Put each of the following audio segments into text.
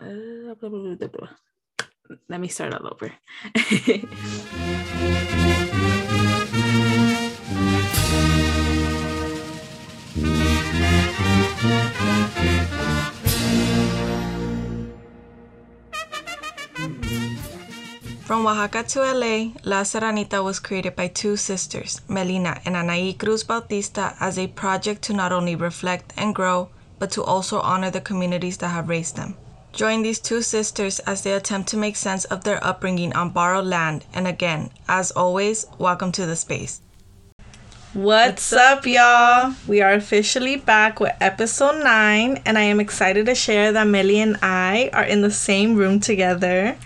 Uh, blah, blah, blah. Let me start all over. From Oaxaca to LA, La Serranita was created by two sisters, Melina and Anaí Cruz Bautista, as a project to not only reflect and grow, but to also honor the communities that have raised them. Join these two sisters as they attempt to make sense of their upbringing on borrowed land, and again, as always, welcome to the space. What's up, y'all? We are officially back with episode 9, and I am excited to share that Melly and I are in the same room together.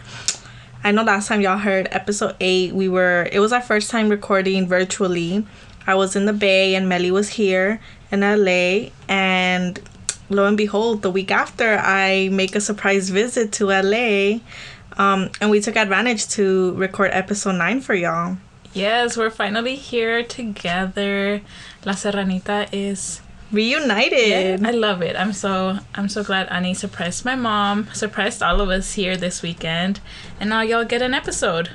I know last time y'all heard episode 8, we were, it was our first time recording virtually. I was in the Bay, and Melly was here in LA, and lo and behold, the week after, I make a surprise visit to LA, um, and we took advantage to record episode 9 for y'all. yes, we're finally here together. La Serranita is Reunited. I love it. I'm so I'm so glad Annie surprised my mom, surprised all of us here this weekend, and now y'all get an episode.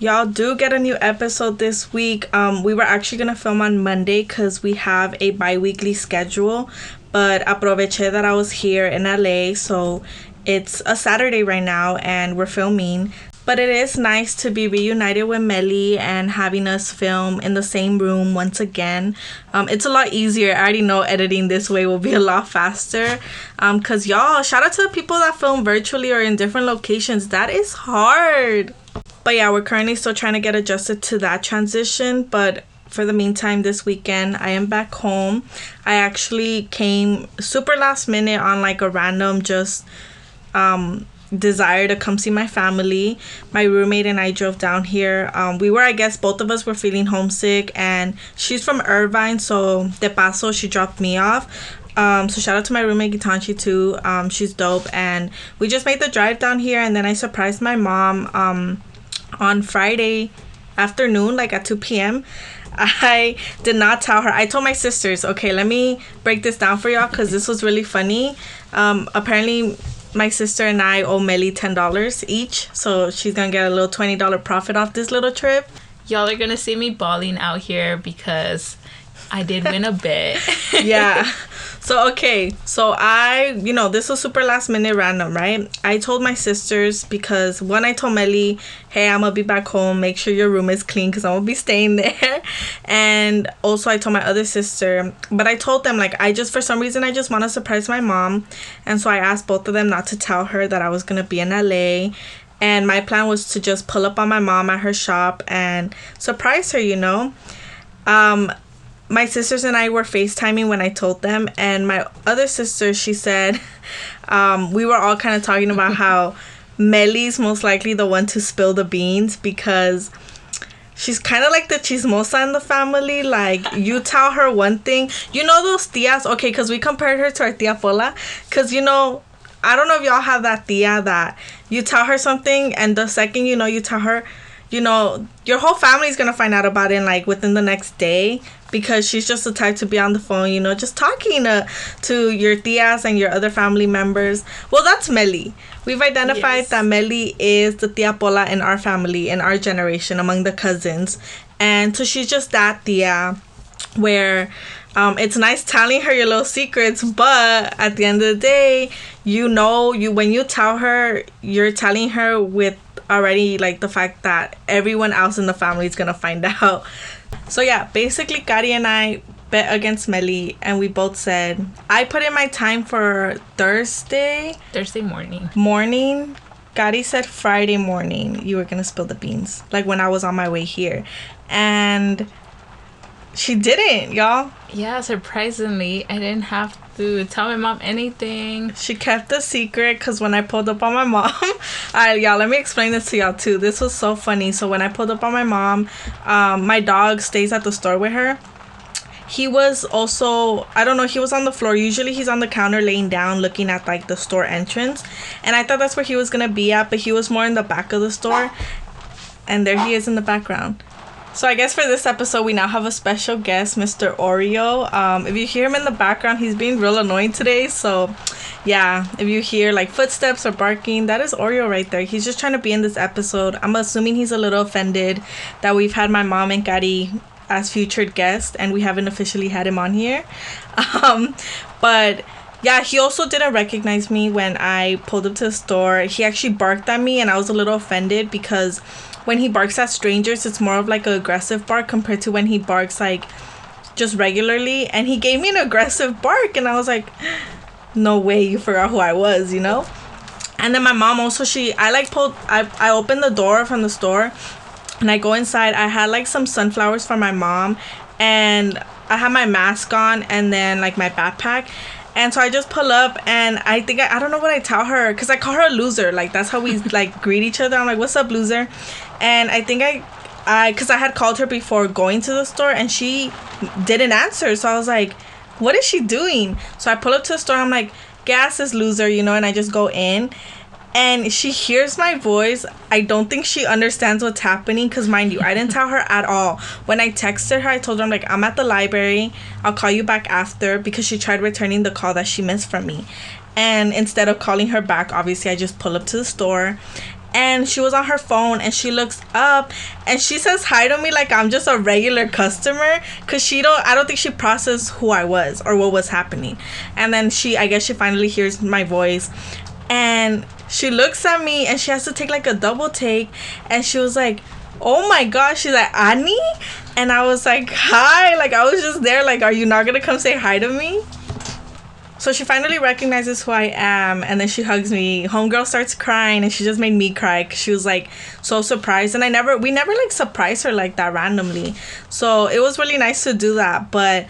Y'all do get a new episode this week. Um, we were actually gonna film on Monday because we have a bi-weekly schedule, but aproveché that I was here in LA, so it's a Saturday right now and we're filming. But it is nice to be reunited with Melly and having us film in the same room once again. Um, it's a lot easier. I already know editing this way will be a lot faster. Um, cause y'all, shout out to the people that film virtually or in different locations. That is hard. But yeah, we're currently still trying to get adjusted to that transition. But for the meantime, this weekend, I am back home. I actually came super last minute on like a random just um, desire to come see my family. My roommate and I drove down here. Um, we were, I guess, both of us were feeling homesick, and she's from Irvine, so de paso, she dropped me off. Um, so shout out to my roommate Gitanchi too. Um, she's dope, and we just made the drive down here, and then I surprised my mom um, on Friday afternoon, like at two p.m. I did not tell her. I told my sisters, okay, let me break this down for y'all because this was really funny. Um, apparently, my sister and I owe Melly ten dollars each, so she's gonna get a little twenty dollar profit off this little trip. Y'all are gonna see me bawling out here because I did win a bet. yeah. So okay, so I, you know, this was super last minute random, right? I told my sisters because one, I told Melly, hey, I'm gonna be back home. Make sure your room is clean because I'm gonna be staying there. And also, I told my other sister, but I told them like I just for some reason I just want to surprise my mom, and so I asked both of them not to tell her that I was gonna be in LA. And my plan was to just pull up on my mom at her shop and surprise her, you know. Um, my sisters and I were FaceTiming when I told them, and my other sister, she said, um, we were all kind of talking about how Melly's most likely the one to spill the beans because she's kind of like the chismosa in the family. Like, you tell her one thing, you know, those tias, okay, because we compared her to our tia Pola, because, you know, I don't know if y'all have that tia that you tell her something, and the second you know, you tell her, you know, your whole family's gonna find out about it in like within the next day because she's just the type to be on the phone, you know, just talking to, to your tias and your other family members. Well, that's Melly. We've identified Yes. that Melly is the tia Pola in our family, in our generation, among the cousins. And so she's just that tia where um, it's nice telling her your little secrets, but at the end of the day, you know, you when you tell her, you're telling her with already like the fact that everyone else in the family is gonna find out. So yeah, basically, Kari and I bet against Melly, and we both said I put in my time for Thursday Thursday morning. morning. Kari said Friday morning you were gonna spill the beans, like when I was on my way here, and she didn't, y'all. Yeah, surprisingly, I didn't have to tell my mom anything. She kept the secret because when I pulled up on my mom, I y'all let me explain this to y'all too. This was so funny. So when I pulled up on my mom, um, my dog stays at the store with her. He was also I don't know he was on the floor. Usually he's on the counter laying down looking at like the store entrance, and I thought that's where he was gonna be at, but he was more in the back of the store, and there he is in the background. So I guess for this episode we now have a special guest, Mr. Oreo. Um, if you hear him in the background, he's being real annoying today. So yeah, if you hear like footsteps or barking, that is Oreo right there. He's just trying to be in this episode. I'm assuming he's a little offended that we've had my mom and Kari as featured guests and we haven't officially had him on here. Um, but yeah, he also didn't recognize me when I pulled up to the store. He actually barked at me and I was a little offended because when he barks at strangers, it's more of like an aggressive bark compared to when he barks like just regularly. And he gave me an aggressive bark and I was like, no way you forgot who I was, you know? And then my mom also she I like pulled I I opened the door from the store and I go inside. I had like some sunflowers for my mom and I had my mask on and then like my backpack. And so I just pull up and I think I, I don't know what I tell her because I call her a loser. Like that's how we like greet each other. I'm like, what's up, loser? And I think I I because I had called her before going to the store and she didn't answer. So I was like, what is she doing? So I pull up to the store. I'm like, gas is loser, you know, and I just go in. And she hears my voice. I don't think she understands what's happening because, mind you, I didn't tell her at all. When I texted her, I told her, I'm like, I'm at the library. I'll call you back after because she tried returning the call that she missed from me. And instead of calling her back, obviously, I just pull up to the store and she was on her phone and she looks up and she says hi to me like I'm just a regular customer cuz she don't I don't think she processed who I was or what was happening. And then she I guess she finally hears my voice and she looks at me and she has to take like a double take and she was like oh my gosh she's like annie and i was like hi like i was just there like are you not gonna come say hi to me so she finally recognizes who I am, and then she hugs me. Homegirl starts crying, and she just made me cry because she was like so surprised. And I never, we never like surprised her like that randomly. So it was really nice to do that. But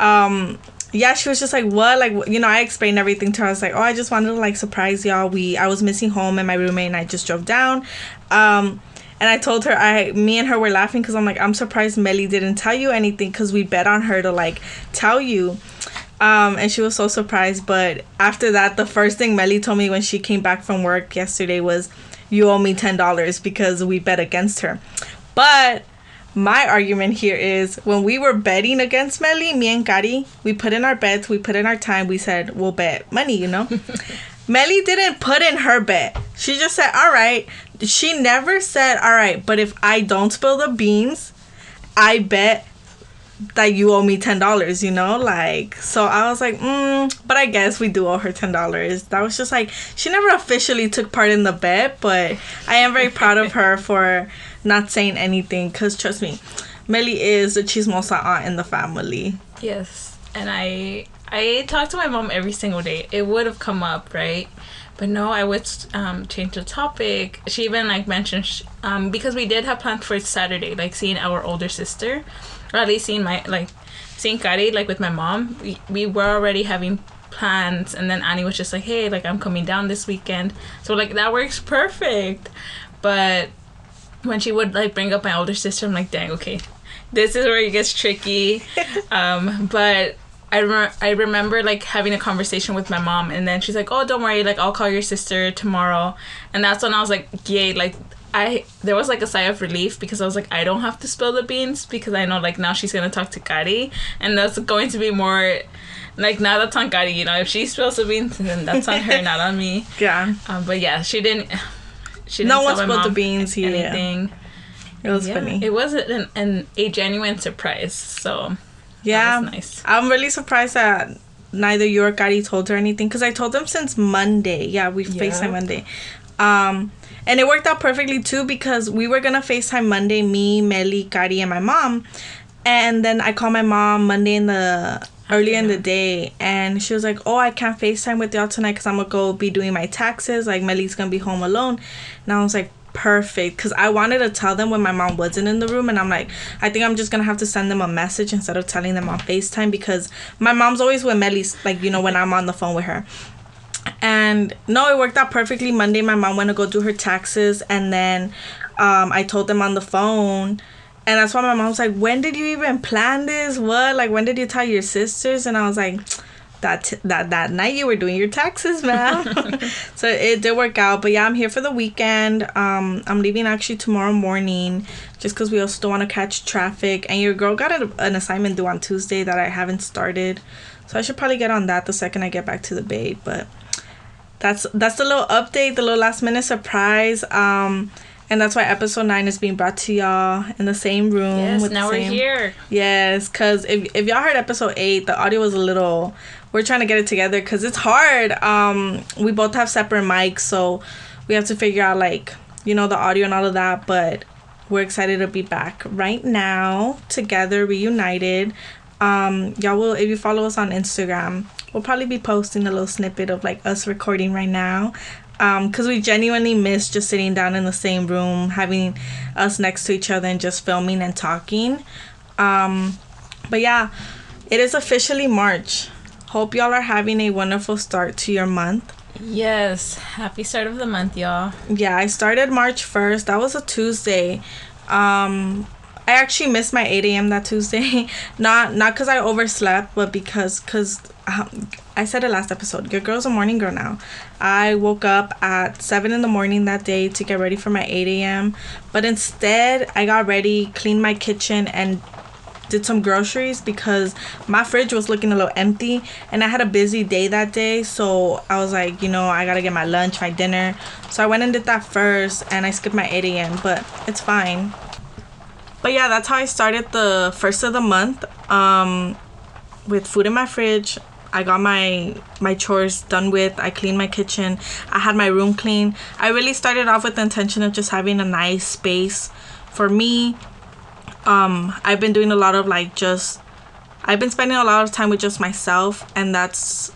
um, yeah, she was just like, what? Like, you know, I explained everything to her. I was like, oh, I just wanted to like surprise y'all. We, I was missing home, and my roommate and I just drove down. Um, and I told her I me and her were laughing because I'm like I'm surprised Melly didn't tell you anything because we bet on her to like tell you. Um, and she was so surprised. But after that, the first thing Melly told me when she came back from work yesterday was, "You owe me ten dollars because we bet against her." But my argument here is when we were betting against Melly, me and Kari, we put in our bets, we put in our time, we said we'll bet money, you know. Melly didn't put in her bet. She just said, "All right." She never said, "All right," but if I don't spill the beans, I bet that you owe me ten dollars, you know, like so I was like, mm, but I guess we do owe her ten dollars. That was just like she never officially took part in the bet, but I am very proud of her for not saying anything. Cause trust me, Melly is the chismosa aunt in the family. Yes, and I I talk to my mom every single day. It would have come up, right? But no, I would um, change the topic. She even like mentioned um, because we did have plans for Saturday, like seeing our older sister or at least seeing my like seeing Kari like with my mom. We, we were already having plans and then Annie was just like, Hey, like I'm coming down this weekend. So like that works perfect. But when she would like bring up my older sister, I'm like, dang, okay. This is where it gets tricky. um, but I, re- I remember like having a conversation with my mom and then she's like oh don't worry like i'll call your sister tomorrow and that's when i was like yay like I there was like a sigh of relief because I was like I don't have to spill the beans because I know like now she's gonna talk to Kari and that's going to be more like now that's on Kari you know if she spills the beans then that's on her not on me yeah um, but yeah she didn't she didn't no one spilled the beans here. anything. It was yeah, funny. it was an, an a genuine surprise so yeah nice. I'm really surprised that neither you or Kari told her anything because I told them since Monday. Yeah we yeah. FaceTime Monday. Um and it worked out perfectly too because we were gonna FaceTime Monday, me, Melly, Kari, and my mom. And then I called my mom Monday in the early in the day and she was like, Oh, I can't FaceTime with y'all tonight because I'm gonna go be doing my taxes. Like Melly's gonna be home alone. And I was like, perfect because I wanted to tell them when my mom wasn't in the room and I'm like I think I'm just gonna have to send them a message instead of telling them on FaceTime because my mom's always with Melly's like you know when I'm on the phone with her and no it worked out perfectly monday my mom went to go do her taxes and then um, i told them on the phone and that's why my mom's like when did you even plan this? What? Like when did you tell your sisters? And i was like that that that night you were doing your taxes man so it did work out. But yeah i'm here for the weekend. Um i'm leaving actually tomorrow morning just because we also don't want to catch traffic. And your girl got a, an assignment due on tuesday that i haven't started. So i should probably get on that the second i get back to the bay. But that's that's the little update, the little last minute surprise. Um, and that's why episode nine is being brought to y'all in the same room. Yes, now the we're here. Yes, cause if if y'all heard episode eight, the audio was a little. We're trying to get it together because it's hard. Um, we both have separate mics, so we have to figure out like you know the audio and all of that. But we're excited to be back right now together, reunited. Um, y'all will if you follow us on Instagram, we'll probably be posting a little snippet of like us recording right now. Um, cause we genuinely miss just sitting down in the same room, having us next to each other and just filming and talking. Um, but yeah, it is officially March. Hope y'all are having a wonderful start to your month. Yes, happy start of the month, y'all. Yeah, I started March 1st. That was a Tuesday. Um, I actually missed my 8 a.m. that Tuesday. not not because I overslept, but because cause, I said it last episode. Your girl's a morning girl now. I woke up at 7 in the morning that day to get ready for my 8 a.m. But instead, I got ready, cleaned my kitchen, and did some groceries because my fridge was looking a little empty and I had a busy day that day. So I was like, you know, I gotta get my lunch, my dinner. So I went and did that first and I skipped my 8 a.m., but it's fine. But yeah, that's how I started the first of the month um, with food in my fridge. I got my my chores done with. I cleaned my kitchen. I had my room clean. I really started off with the intention of just having a nice space for me um i've been doing a lot of like just i've been spending a lot of time with just myself and that's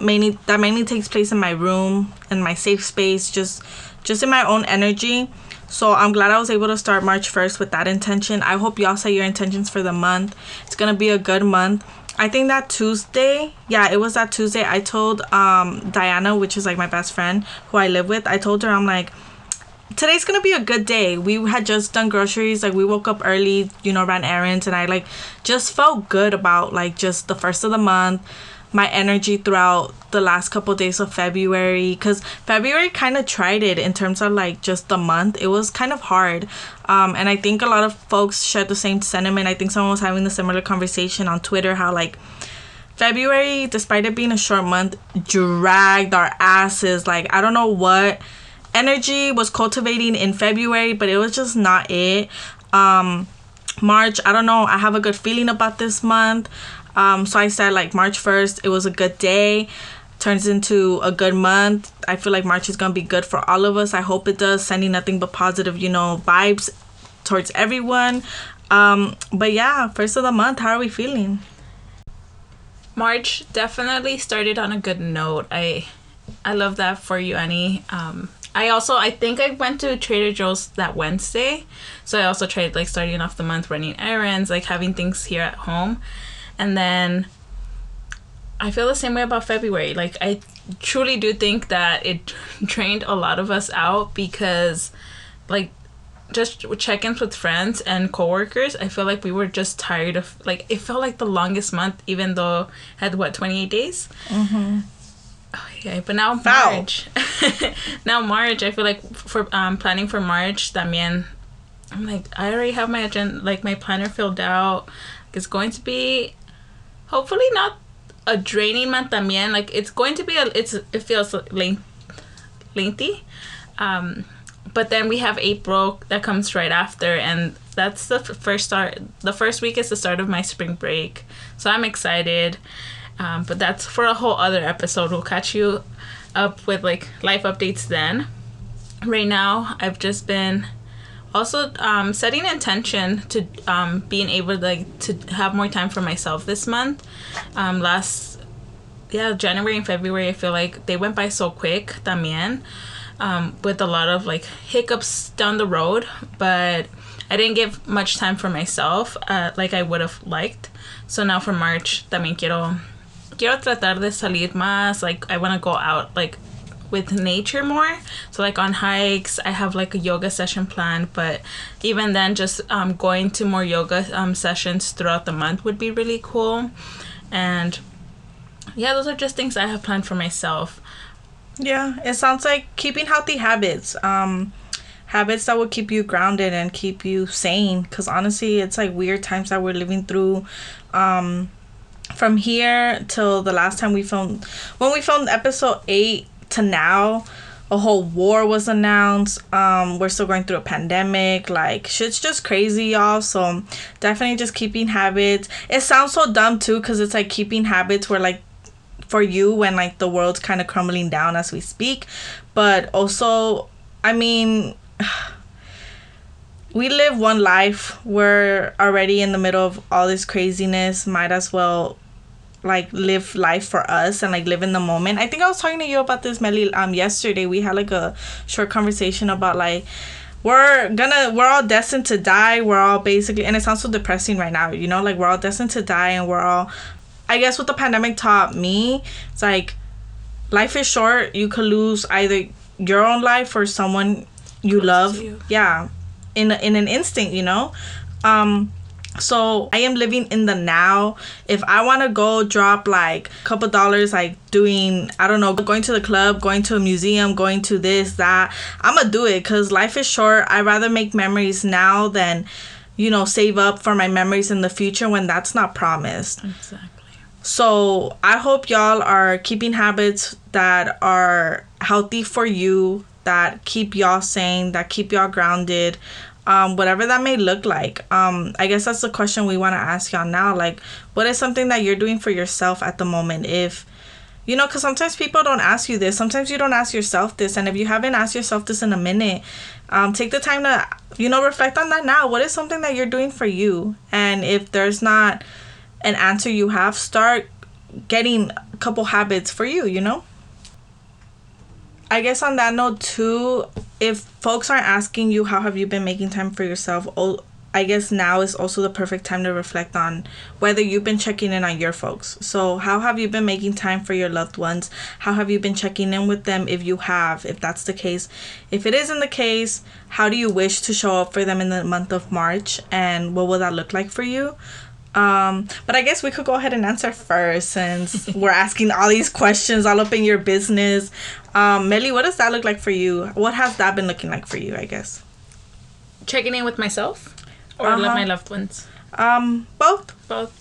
mainly that mainly takes place in my room and my safe space just just in my own energy so i'm glad i was able to start march 1st with that intention i hope y'all set your intentions for the month it's gonna be a good month i think that tuesday yeah it was that tuesday. I told um diana which is like my best friend who i live with i told her i'm like today's gonna be a good day. We had just done groceries, like we woke up early, you know, ran errands, and I like just felt good about like just the first of the month, my energy throughout the last couple days of February, because February kind of tried it in terms of like just the month. It was kind of hard, um, and I think a lot of folks shared the same sentiment. I think someone was having a similar conversation on Twitter, how like. February, despite it being a short month, dragged our asses. Like, I don't know what energy was cultivating in February, but it was just not it. Um, March, I don't know. I have a good feeling about this month. Um, so I said like March 1st, it was a good day. Turns into a good month. I feel like March is gonna be good for all of us. I hope it does. Sending nothing but positive, you know, vibes towards everyone. Um, but yeah, first of the month, how are we feeling? March definitely started on a good note. I I love that for you, Annie. Um, I also I think I went to Trader Joe's that Wednesday, so I also tried like starting off the month running errands, like having things here at home, and then I feel the same way about February. Like I truly do think that it drained a lot of us out because, like, just check-ins with friends and coworkers. I feel like we were just tired of like it felt like the longest month, even though it had what twenty eight days. Mm-hmm. Oh, yeah, but now. March. now March, I feel like for um planning for March, también I'm like I already have my agenda like my planner filled out. It's going to be hopefully not a draining month también. Like it's going to be a it's it feels length, lengthy. Um but then we have April that comes right after and that's the first start the first week is the start of my spring break. So I'm excited. Um, but that's for a whole other episode. We'll catch you up with like life updates then. Right now, I've just been also um, setting intention to um, being able to, like, to have more time for myself this month. Um, last, yeah, January and February, I feel like they went by so quick, también, um, with a lot of like hiccups down the road. But I didn't give much time for myself uh, like I would have liked. So now for March, también quiero quiero tratar de salir más. Like I want to go out like with nature more. So like on hikes, I have like a yoga session planned, but even then just um, going to more yoga um, sessions throughout the month would be really cool. And yeah, those are just things I have planned for myself. Yeah, it sounds like keeping healthy habits. Um, habits that will keep you grounded and keep you sane. Cause honestly, it's like weird times that we're living through. Um, from here till the last time we filmed, when we filmed episode eight to now a whole war was announced. Um we're still going through a pandemic. Like shit's just crazy y'all. So definitely just keeping habits. It sounds so dumb too because it's like keeping habits where like for you when like the world's kind of crumbling down as we speak. But also i mean we live one life. We're already in the middle of all this craziness. Might as well like live life for us and like live in the moment. I think I was talking to you about this Melly um yesterday. We had like a short conversation about like we're gonna we're all destined to die. We're all basically and it sounds so depressing right now, you know, like we're all destined to die and we're all I guess what the pandemic taught me, it's like life is short. You could lose either your own life or someone you love. You. Yeah. In in an instant, you know? Um so I am living in the now. If I want to go drop like a couple dollars, like doing, I don't know, going to the club, going to a museum, going to this, that, I'm going to do it because life is short. i rather make memories now than, you know, save up for my memories in the future when that's not promised. Exactly. So I hope y'all are keeping habits that are healthy for you, that keep y'all sane, that keep y'all grounded um, whatever that may look like. Um, I guess that's the question we want to ask y'all now. Like, what is something that you're doing for yourself at the moment? If, you know, because sometimes people don't ask you this. Sometimes you don't ask yourself this. And if you haven't asked yourself this in a minute, um, take the time to, you know, reflect on that now. What is something that you're doing for you? And if there's not an answer you have, start getting a couple habits for you, you know? I guess on that note too, if folks aren't asking you how have you been making time for yourself, I guess now is also the perfect time to reflect on whether you've been checking in on your folks. So, how have you been making time for your loved ones? How have you been checking in with them if you have, if that's the case? If it isn't the case, how do you wish to show up for them in the month of March and what will that look like for you? Um, but I guess we could go ahead and answer first since we're asking all these questions all up in your business. Um, Melly, what does that look like for you? What has that been looking like for you, I guess? Checking in with myself or uh-huh. my loved ones? Um, both. Both.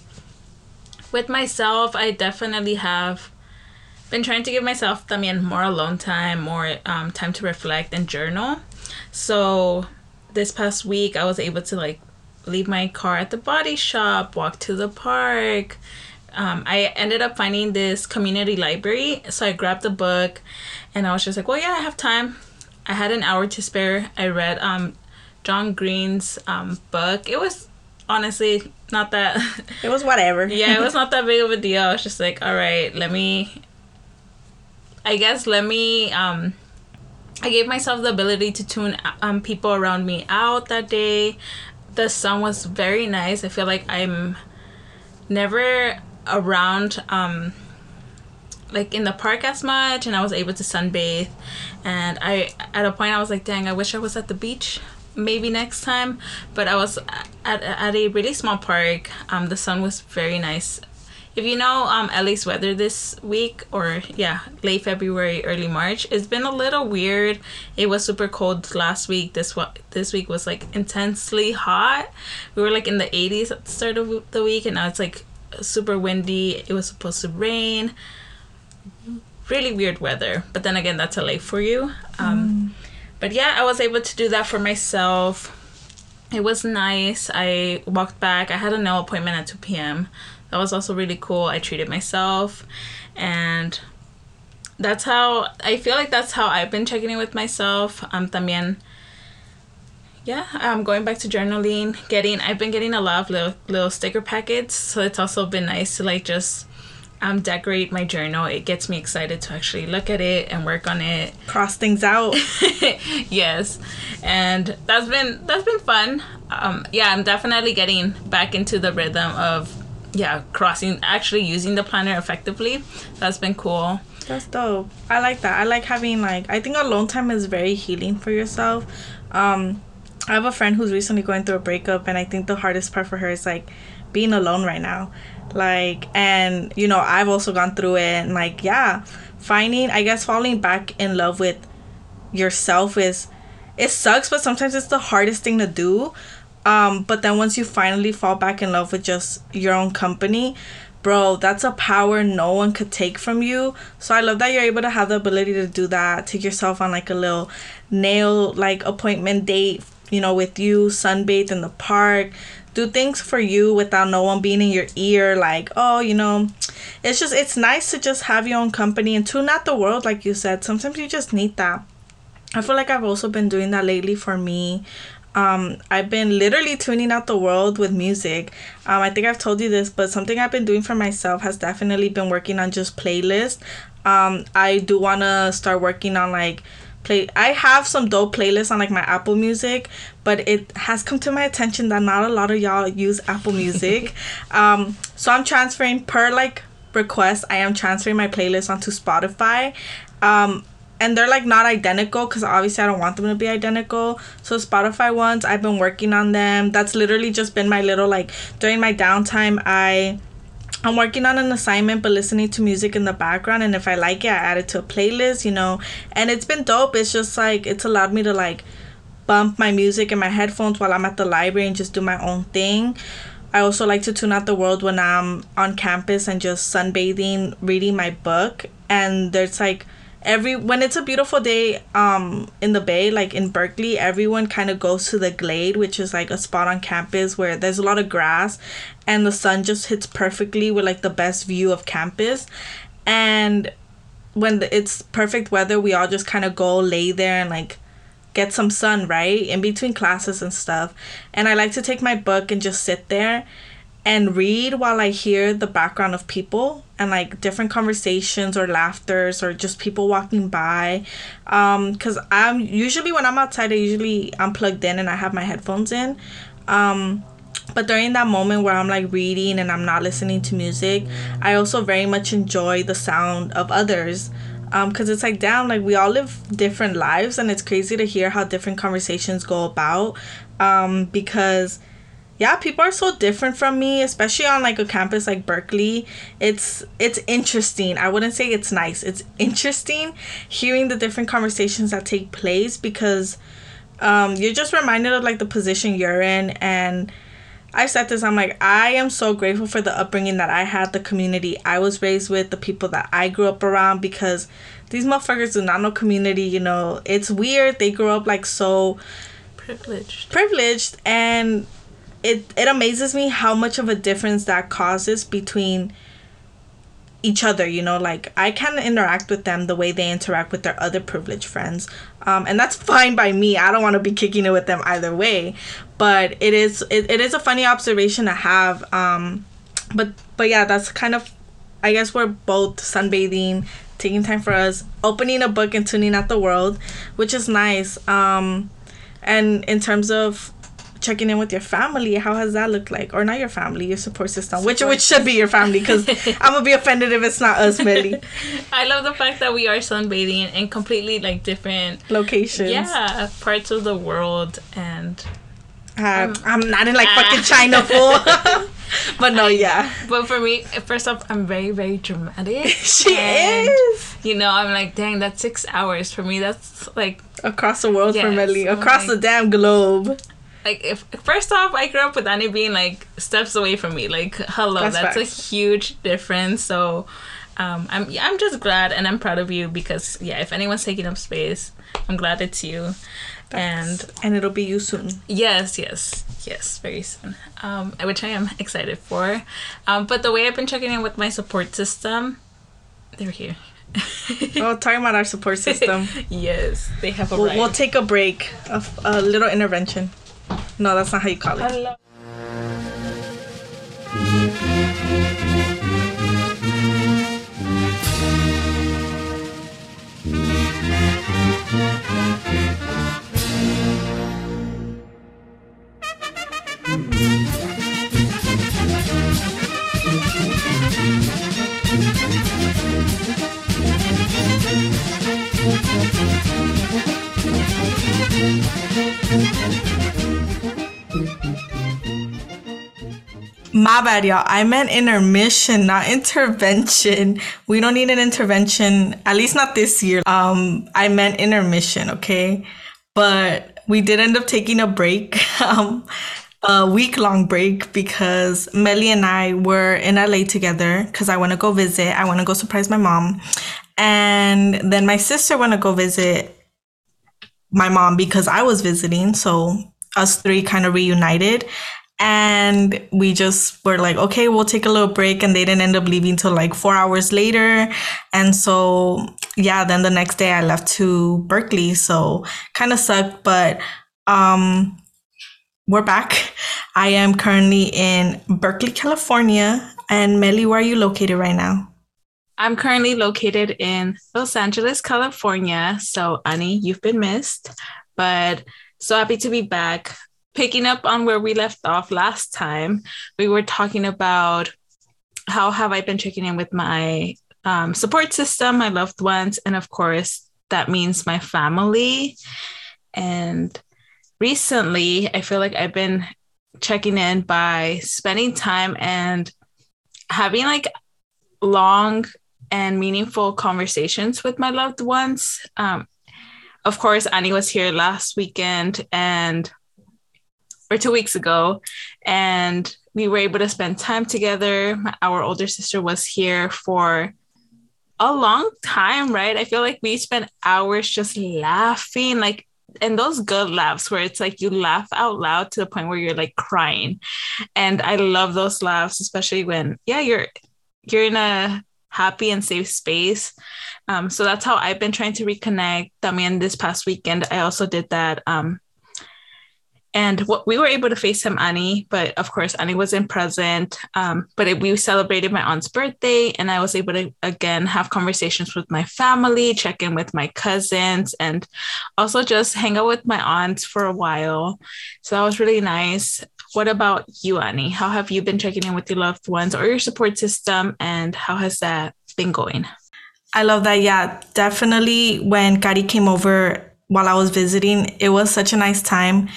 With myself, I definitely have been trying to give myself también more alone time, more um, time to reflect and journal. So this past week, I was able to like leave my car at the body shop, walk to the park. Um, I ended up finding this community library, so I grabbed the book, and I was just like, "Well, yeah, I have time." I had an hour to spare. I read um, John Green's um, book. It was honestly not that. it was whatever. yeah, it was not that big of a deal. I was just like, "All right, let me." I guess let me. Um, I gave myself the ability to tune um, people around me out that day the sun was very nice. I feel like I'm never around um like in the park as much and I was able to sunbathe. And I at a point I was like dang I wish I was at the beach maybe next time. But I was at, at a really small park. Um the sun was very nice if you know um LA's weather this week or yeah, late February, early March, it's been a little weird. It was super cold last week. This what this week was like intensely hot. We were like in the 80s at the start of the week and now it's like super windy. It was supposed to rain. Really weird weather. But then again, that's LA for you. Um, mm. But yeah, I was able to do that for myself. It was nice. I walked back. I had a nail appointment at 2 p.m that was also really cool. I treated myself and that's how I feel like that's how I've been checking in with myself. Um también yeah, I'm going back to journaling, getting I've been getting a lot of little little sticker packets, so it's also been nice to like just um decorate my journal. It gets me excited to actually look at it and work on it. Cross things out. yes. And that's been that's been fun. Um yeah, I'm definitely getting back into the rhythm of yeah, crossing actually using the planner effectively. That's been cool. That's dope. I like that. I like having like I think alone time is very healing for yourself. Um I have a friend who's recently going through a breakup and I think the hardest part for her is like being alone right now. Like and you know, I've also gone through it and like yeah, finding I guess falling back in love with yourself is it sucks but sometimes it's the hardest thing to do um, but then once you finally fall back in love with just your own company, bro, that's a power no one could take from you. So I love that you're able to have the ability to do that. Take yourself on like a little nail like appointment date, you know, with you, sunbathe in the park, do things for you without no one being in your ear like, oh, you know, it's just it's nice to just have your own company and tune out the world like you said. Sometimes you just need that. I feel like I've also been doing that lately for me. Um, I've been literally tuning out the world with music. Um, I think I've told you this, but something I've been doing for myself has definitely been working on just playlists. Um, I do want to start working on like play. I have some dope playlists on like my Apple Music, but it has come to my attention that not a lot of y'all use Apple Music. um, so I'm transferring per like request. I am transferring my playlist onto Spotify. And they're like not identical because obviously I don't want them to be identical. So Spotify ones, I've been working on them. That's literally just been my little like during my downtime. I I'm working on an assignment but listening to music in the background and if I like it I add it to a playlist, you know. And it's been dope. It's just like it's allowed me to like bump my music in my headphones while I'm at the library and just do my own thing. I also like to tune out the world when I'm on campus and just sunbathing, reading my book and there's like every when it's a beautiful day um in the bay like in berkeley everyone kind of goes to the glade which is like a spot on campus where there's a lot of grass and the sun just hits perfectly with like the best view of campus. And when the, it's perfect weather we all just kind of go lay there and like get some sun right? In between classes and stuff. And i like to take my book and just sit there and read while I hear the background of people and like different conversations or laughters or just people walking by. Um, cause I'm usually when I'm outside, I usually I'm plugged in and I have my headphones in. Um, but during that moment where I'm like reading and I'm not listening to music, I also very much enjoy the sound of others. Um, cause it's like damn, like we all live different lives and it's crazy to hear how different conversations go about. Um, because yeah people are so different from me especially on like a campus like berkeley. It's it's interesting. I wouldn't say it's nice. It's interesting hearing the different conversations that take place because um, you're just reminded of like the position you're in. And i said this i'm like i am so grateful for the upbringing that i had the community i was raised with the people that i grew up around because these motherfuckers do not know community you know. It's weird. They grew up like so privileged. privileged. And it it amazes me how much of a difference that causes between each other you know like i can interact with them the way they interact with their other privileged friends um, and that's fine by me i don't want to be kicking it with them either way but it is it, it is a funny observation to have um, but but yeah that's kind of i guess we're both sunbathing taking time for us opening a book and tuning out the world which is nice um, and in terms of checking in with your family how has that looked like or not your family your support system support which which should be your family because i'm gonna be offended if it's not us Millie. i love the fact that we are sunbathing in completely like different locations yeah parts of the world and uh, I'm not in like fucking China fool. but no, yeah. But for me, first off, I'm very, very dramatic. she is. You know, I'm like, dang, that's six hours for me. That's like across the world yes, for Millie, across like, the damn globe like if first off I grew up with Annie being like steps away from me. Like hello, that's, that's a huge difference. So um, I'm I'm just glad and I'm proud of you because yeah, if anyone's taking up space, I'm glad it's you. and and it'll be you soon. Yes, yes, yes, very soon. Um, which I am excited for. Um, but the way I've been checking in with my support system, they're here. oh, talking about our support system. yes, they have a. We'll, we'll take a break, a little intervention. No, that's not how you call it. My bad, y'all. I meant intermission, not intervention. We don't need an intervention, at least not this year. Um, I meant intermission, okay? But we did end up taking a break. Um, a week long break because Melly and I were in LA together because I want to go visit. I want to go surprise my mom. And then my sister want to go visit my mom because I was visiting. So us three kind of reunited. And we just were like, okay, we'll take a little break. And they didn't end up leaving till like four hours later. And so, yeah, then the next day I left to Berkeley. So kind of sucked, but um, we're back. I am currently in Berkeley, California. And Melly, where are you located right now? I'm currently located in Los Angeles, California. So, Annie, you've been missed, but so happy to be back. Picking up on where we left off last time, we were talking about how have I been checking in with my um, support system, my loved ones, and of course, that means my family. And recently, I feel like I've been checking in by spending time and having like long and meaningful conversations with my loved ones. Um, of course, Annie was here last weekend and or two weeks ago, and we were able to spend time together. Our older sister was here for a long time, right? I feel like we spent hours just laughing, like, and those good laughs where it's like you laugh out loud to the point where you're like crying. And I love those laughs, especially when, yeah, you're you're in a happy and safe space. Um, so that's how I've been trying to reconnect. I mean, this past weekend, I also did that. Um, and what we were able to FaceTime Annie, but of course Annie wasn't present. Um, but it, we celebrated my aunt's birthday, and I was able to again have conversations with my family, check in with my cousins, and also just hang out with my aunts for a while. So that was really nice. What about you, Annie? How have you been checking in with your loved ones or your support system, and how has that been going? I love that. Yeah, definitely. When Kari came over while I was visiting, it was such a nice time.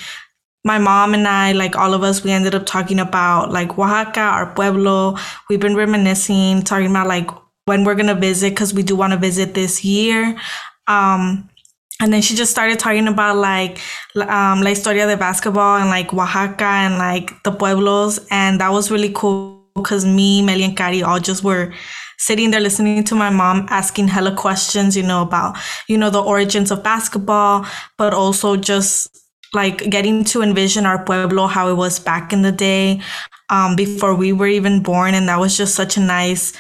My mom and I, like all of us, we ended up talking about like Oaxaca, our pueblo. We've been reminiscing, talking about like when we're gonna visit because we do want to visit this year. Um, and then she just started talking about like um, la historia de basketball and like Oaxaca and like the pueblos, and that was really cool because me, Melly, and Kari all just were sitting there listening to my mom asking hella questions, you know, about you know the origins of basketball, but also just like getting to envision our pueblo how it was back in the day um, before we were even born, and that was just such a nice.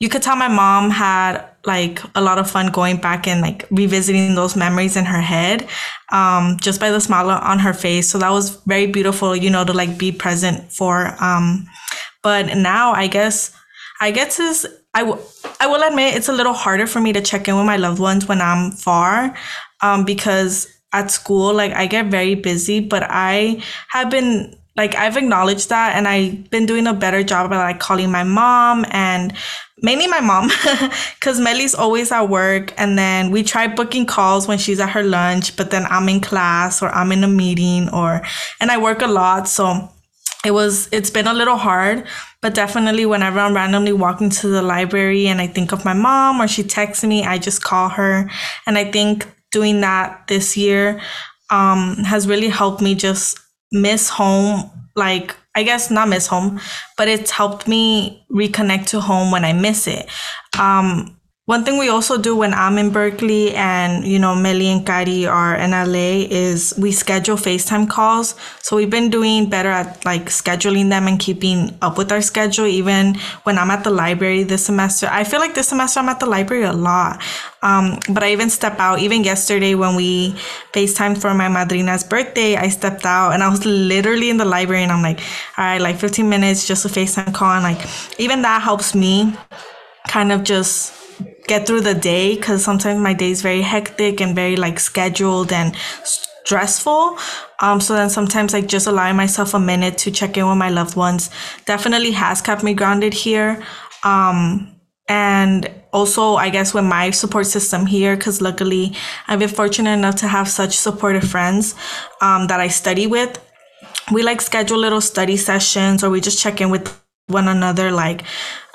You could tell my mom had like a lot of fun going back and like revisiting those memories in her head um, just by the smile on her face so that was very beautiful you know to like be present for um, but now i guess i guess is I, w- I will admit it's a little harder for me to check in with my loved ones when i'm far um, because at school like i get very busy but i have been like I've acknowledged that and I've been doing a better job of like calling my mom and mainly my mom because Melly's always at work and then we try booking calls when she's at her lunch but then I'm in class or I'm in a meeting or and I work a lot so it was it's been a little hard but definitely whenever I'm randomly walking to the library and I think of my mom or she texts me I just call her. And I think doing that this year um, has really helped me just miss home like i guess not miss home but it's helped me reconnect to home when i miss it. Um one thing we also do when I'm in Berkeley and, you know, Melly and Kari are in LA is we schedule FaceTime calls. So we've been doing better at like scheduling them and keeping up with our schedule, even when I'm at the library this semester. I feel like this semester I'm at the library a lot. Um, but I even step out. Even yesterday when we FaceTime for my madrina's birthday, I stepped out and I was literally in the library and I'm like, all right, like 15 minutes just a FaceTime call. And like, even that helps me kind of just get through the day because sometimes my day is very hectic and very like scheduled and stressful. Um, so then sometimes like just allowing myself a minute to check in with my loved ones definitely has kept me grounded here. Um, and also I guess with my support system here, because luckily I've been fortunate enough to have such supportive friends um, that I study with. We like schedule little study sessions or we just check in with one another like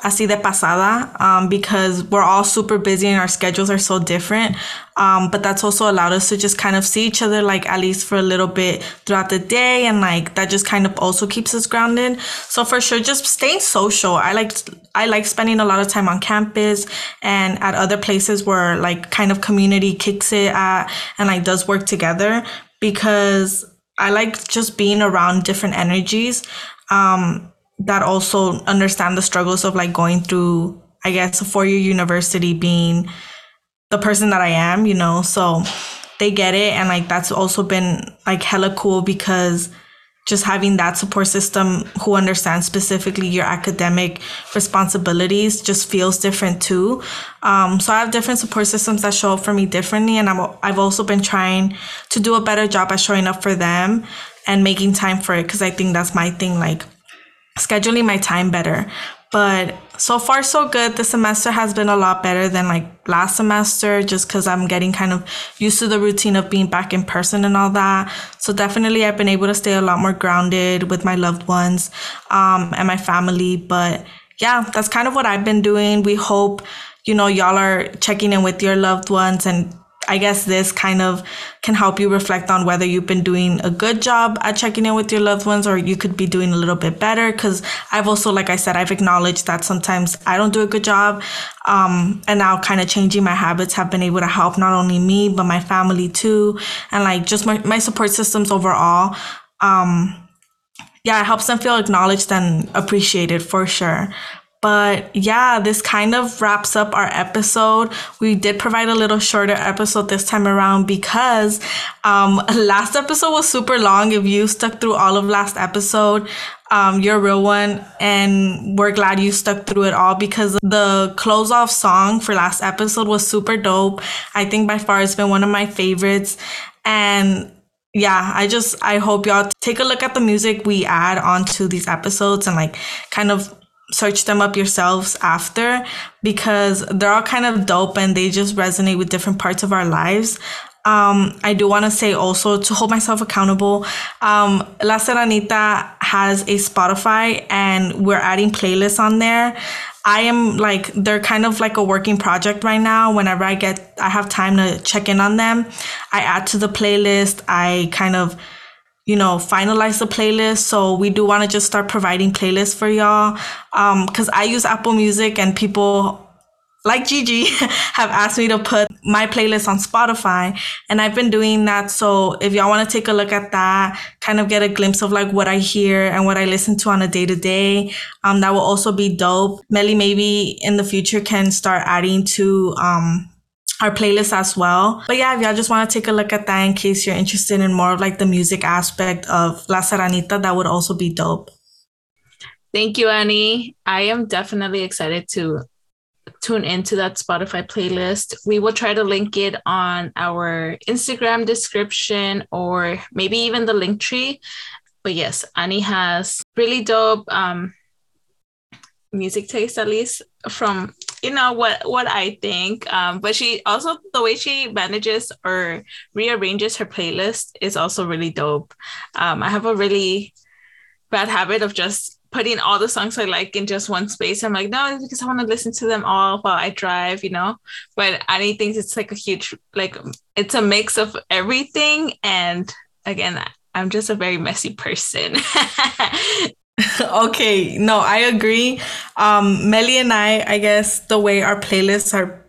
así de pasada um, because we're all super busy and our schedules are so different. Um, but that's also allowed us to just kind of see each other like at least for a little bit throughout the day and like that just kind of also keeps us grounded. So for sure, just staying social. I like I like spending a lot of time on campus and at other places where like kind of community kicks it at and like does work together because I like just being around different energies um, that also understand the struggles of like going through, I guess, a four year university being the person that I am, you know. So they get it. And like that's also been like hella cool because just having that support system who understands specifically your academic responsibilities just feels different too. Um, so I have different support systems that show up for me differently, and I'm, I've also been trying to do a better job at showing up for them and making time for it because I think that's my thing, like scheduling my time better. But so far so good. The semester has been a lot better than like last semester just because I'm getting kind of used to the routine of being back in person and all that. So definitely I've been able to stay a lot more grounded with my loved ones um, and my family. But yeah, that's kind of what I've been doing. We hope, you know, y'all are checking in with your loved ones and I guess this kind of can help you reflect on whether you've been doing a good job at checking in with your loved ones or you could be doing a little bit better. Cause I've also, like I said, I've acknowledged that sometimes I don't do a good job. Um, and now kind of changing my habits have been able to help not only me, but my family too. And like just my, my support systems overall. Um, yeah, it helps them feel acknowledged and appreciated for sure. But yeah, this kind of wraps up our episode. We did provide a little shorter episode this time around because um, last episode was super long. If you stuck through all of last episode, um, you're a real one. And we're glad you stuck through it all because the close off song for last episode was super dope. I think by far it's been one of my favorites. And yeah, I just, I hope y'all take a look at the music we add onto these episodes and like kind of search them up yourselves after because they're all kind of dope and they just resonate with different parts of our lives. Um, I do want to say also to hold myself accountable. Um, La Serranita has a Spotify and we're adding playlists on there. I am like, they're kind of like a working project right now. Whenever I get, I have time to check in on them, I add to the playlist. I kind of, you know, finalize the playlist. So we do want to just start providing playlists for y'all. Um, cause I use Apple Music and people like Gigi have asked me to put my playlist on Spotify and I've been doing that. So if y'all want to take a look at that, kind of get a glimpse of like what I hear and what I listen to on a day to day, um, that will also be dope. Melly maybe in the future can start adding to, um, our playlist as well. But yeah, if y'all just want to take a look at that in case you're interested in more of like the music aspect of La Serranita, that would also be dope. Thank you, Aní. I am definitely excited to tune into that Spotify playlist. We will try to link it on our Instagram description or maybe even the link tree. But yes, Aní has really dope um, music taste, at least from you know what what I think. Um, but she also the way she manages or rearranges her playlist is also really dope. Um, I have a really bad habit of just putting all the songs I like in just one space. I'm like, no, it's because I want to listen to them all while I drive, you know. But Aní thinks it's like a huge, like it's a mix of everything. And again, I'm just a very messy person. okay, no, I agree. Um, Melly and I, I guess the way our playlists are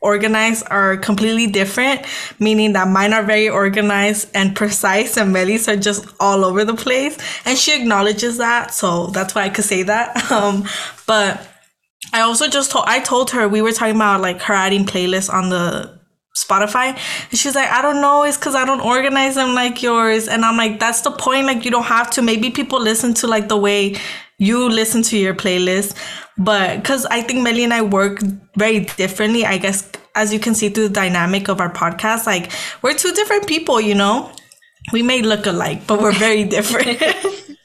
organized are completely different, meaning that mine are very organized and precise, and Melly's are just all over the place. And she acknowledges that, so that's why I could say that. Um, but I also just told I told her we were talking about like her adding playlists on the Spotify. And she's like, I don't know, it's because I don't organize them like yours. And I'm like, that's the point. Like, you don't have to. Maybe people listen to like the way you listen to your playlist. But because I think Melly and I work very differently, I guess, as you can see through the dynamic of our podcast, like we're two different people, you know? We may look alike, but we're very different.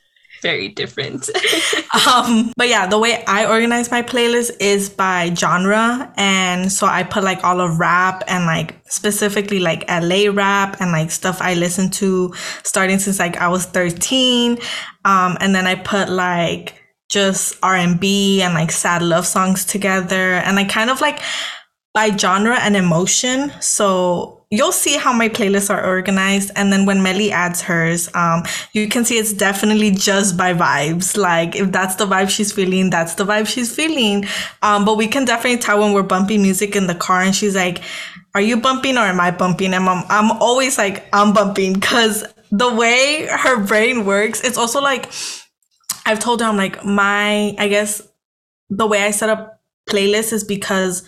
very different. um, but yeah, the way I organize my playlist is by genre. And so I put like all of rap and like specifically like LA rap and like stuff I listen to starting since like I was 13. Um, and then I put like just R&B and like sad love songs together and like kind of like by genre and emotion. So you'll see how my playlists are organized. And then when Melly adds hers, um, you can see it's definitely just by vibes. Like if that's the vibe she's feeling, that's the vibe she's feeling. Um, but we can definitely tell when we're bumping music in the car and she's like, are you bumping or am I bumping? And I'm, I'm always like, I'm bumping because the way her brain works, it's also like, I've told her, I'm like, my, I guess the way I set up playlists is because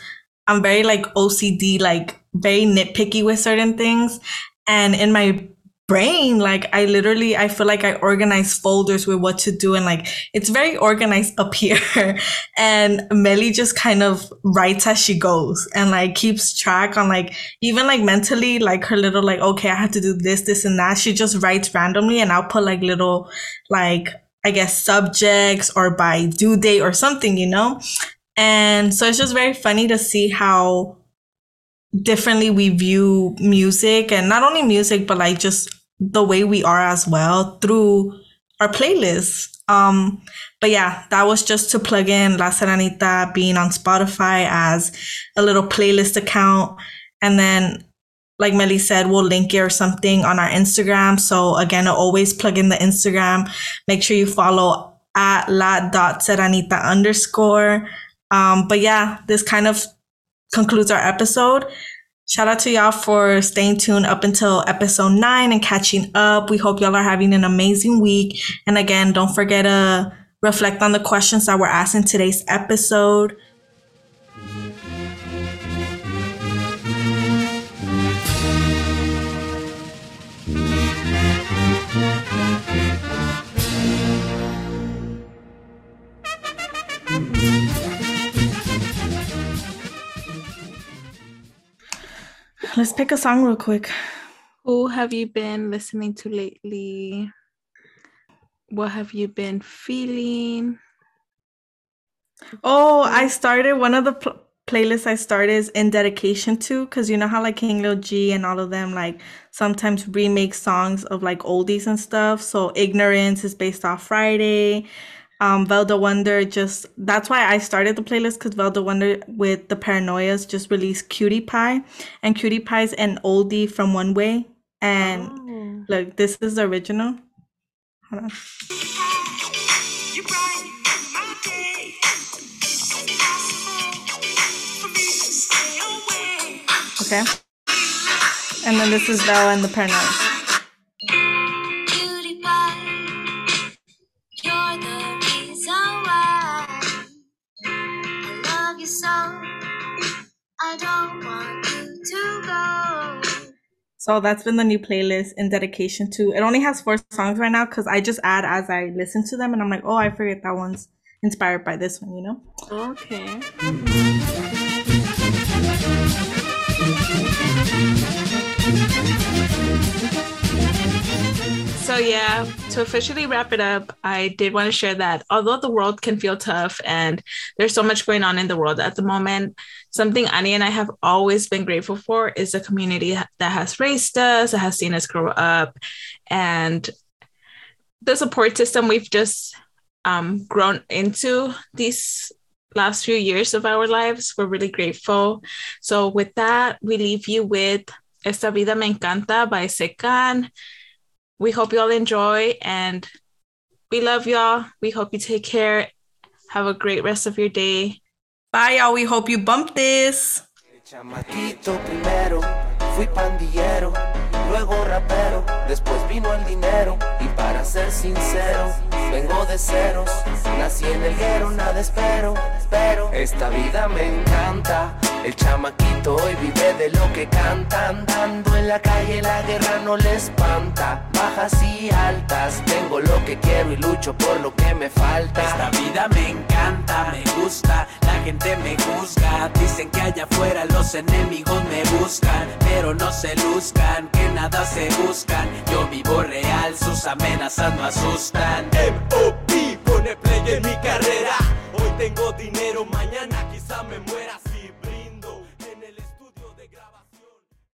I'm very like OCD, like very nitpicky with certain things. And in my brain, like I literally, I feel like I organize folders with what to do. And like, it's very organized up here. and Melly just kind of writes as she goes and like keeps track on like, even like mentally, like her little, like, okay, I have to do this, this and that. She just writes randomly and I'll put like little, like, I guess subjects or by due date or something, you know? And so it's just very funny to see how differently we view music and not only music but like just the way we are as well through our playlists um but yeah that was just to plug in La Serranita being on spotify as a little playlist account and then like Melly said, we'll link it or something on our Instagram. So again, I'll always plug in the Instagram. Make sure you follow at la.seranita underscore. Um, but yeah, this kind of concludes our episode. Shout out to y'all for staying tuned up until episode nine and catching up. We hope y'all are having an amazing week. And again, don't forget to reflect on the questions that were asked in today's episode. Let's pick a song real quick. Who have you been listening to lately? What have you been feeling? Oh, I started one of the pl- playlists I started is in dedication to because you know how like King Lil G and all of them like sometimes remake songs of like oldies and stuff. So Ignorance is based off Friday um Vel the Wonder just that's why I started the playlist because Vel the Wonder with the Paranoias just released Cutie Pie and Cutie Pie's an oldie from One Way and oh. look this is the original. Hold on. Okay. And then this is Bella and the Paranoias. So that's been the new playlist in dedication to. It only has four songs right now because I just add as I listen to them, and I'm like, oh, I forget that one's inspired by this one, you know? Okay. So, yeah, to officially wrap it up, I did want to share that although the world can feel tough and there's so much going on in the world at the moment, something Aní and I have always been grateful for is the community that has raised us, that has seen us grow up, and the support system we've just um, grown into these last few years of our lives. We're really grateful. So, with that, we leave you with Esta Vida Me Encanta by C-Kan. We hope you all enjoy and we love y'all. We hope you take care. Have a great rest of your day. Bye, y'all. We hope you bump this. Chamaquito primero, fui pandillero, luego rapero, después vino el dinero y para ser sincero, vengo de ceros, nací en el guero, nada espero, esta vida me encanta el chamaquito hoy vive de lo que canta, andando en la calle la guerra no le espanta. Bajas y altas, tengo lo que quiero y lucho por lo que me falta. Esta vida me encanta, me gusta, la gente me juzga. Dicen que allá afuera los enemigos me buscan, pero no se luzcan, que nada se buscan. Yo vivo real, sus amenazas no asustan. M.O.P. pone play en mi carrera. Hoy tengo dinero, mañana quizá me muera.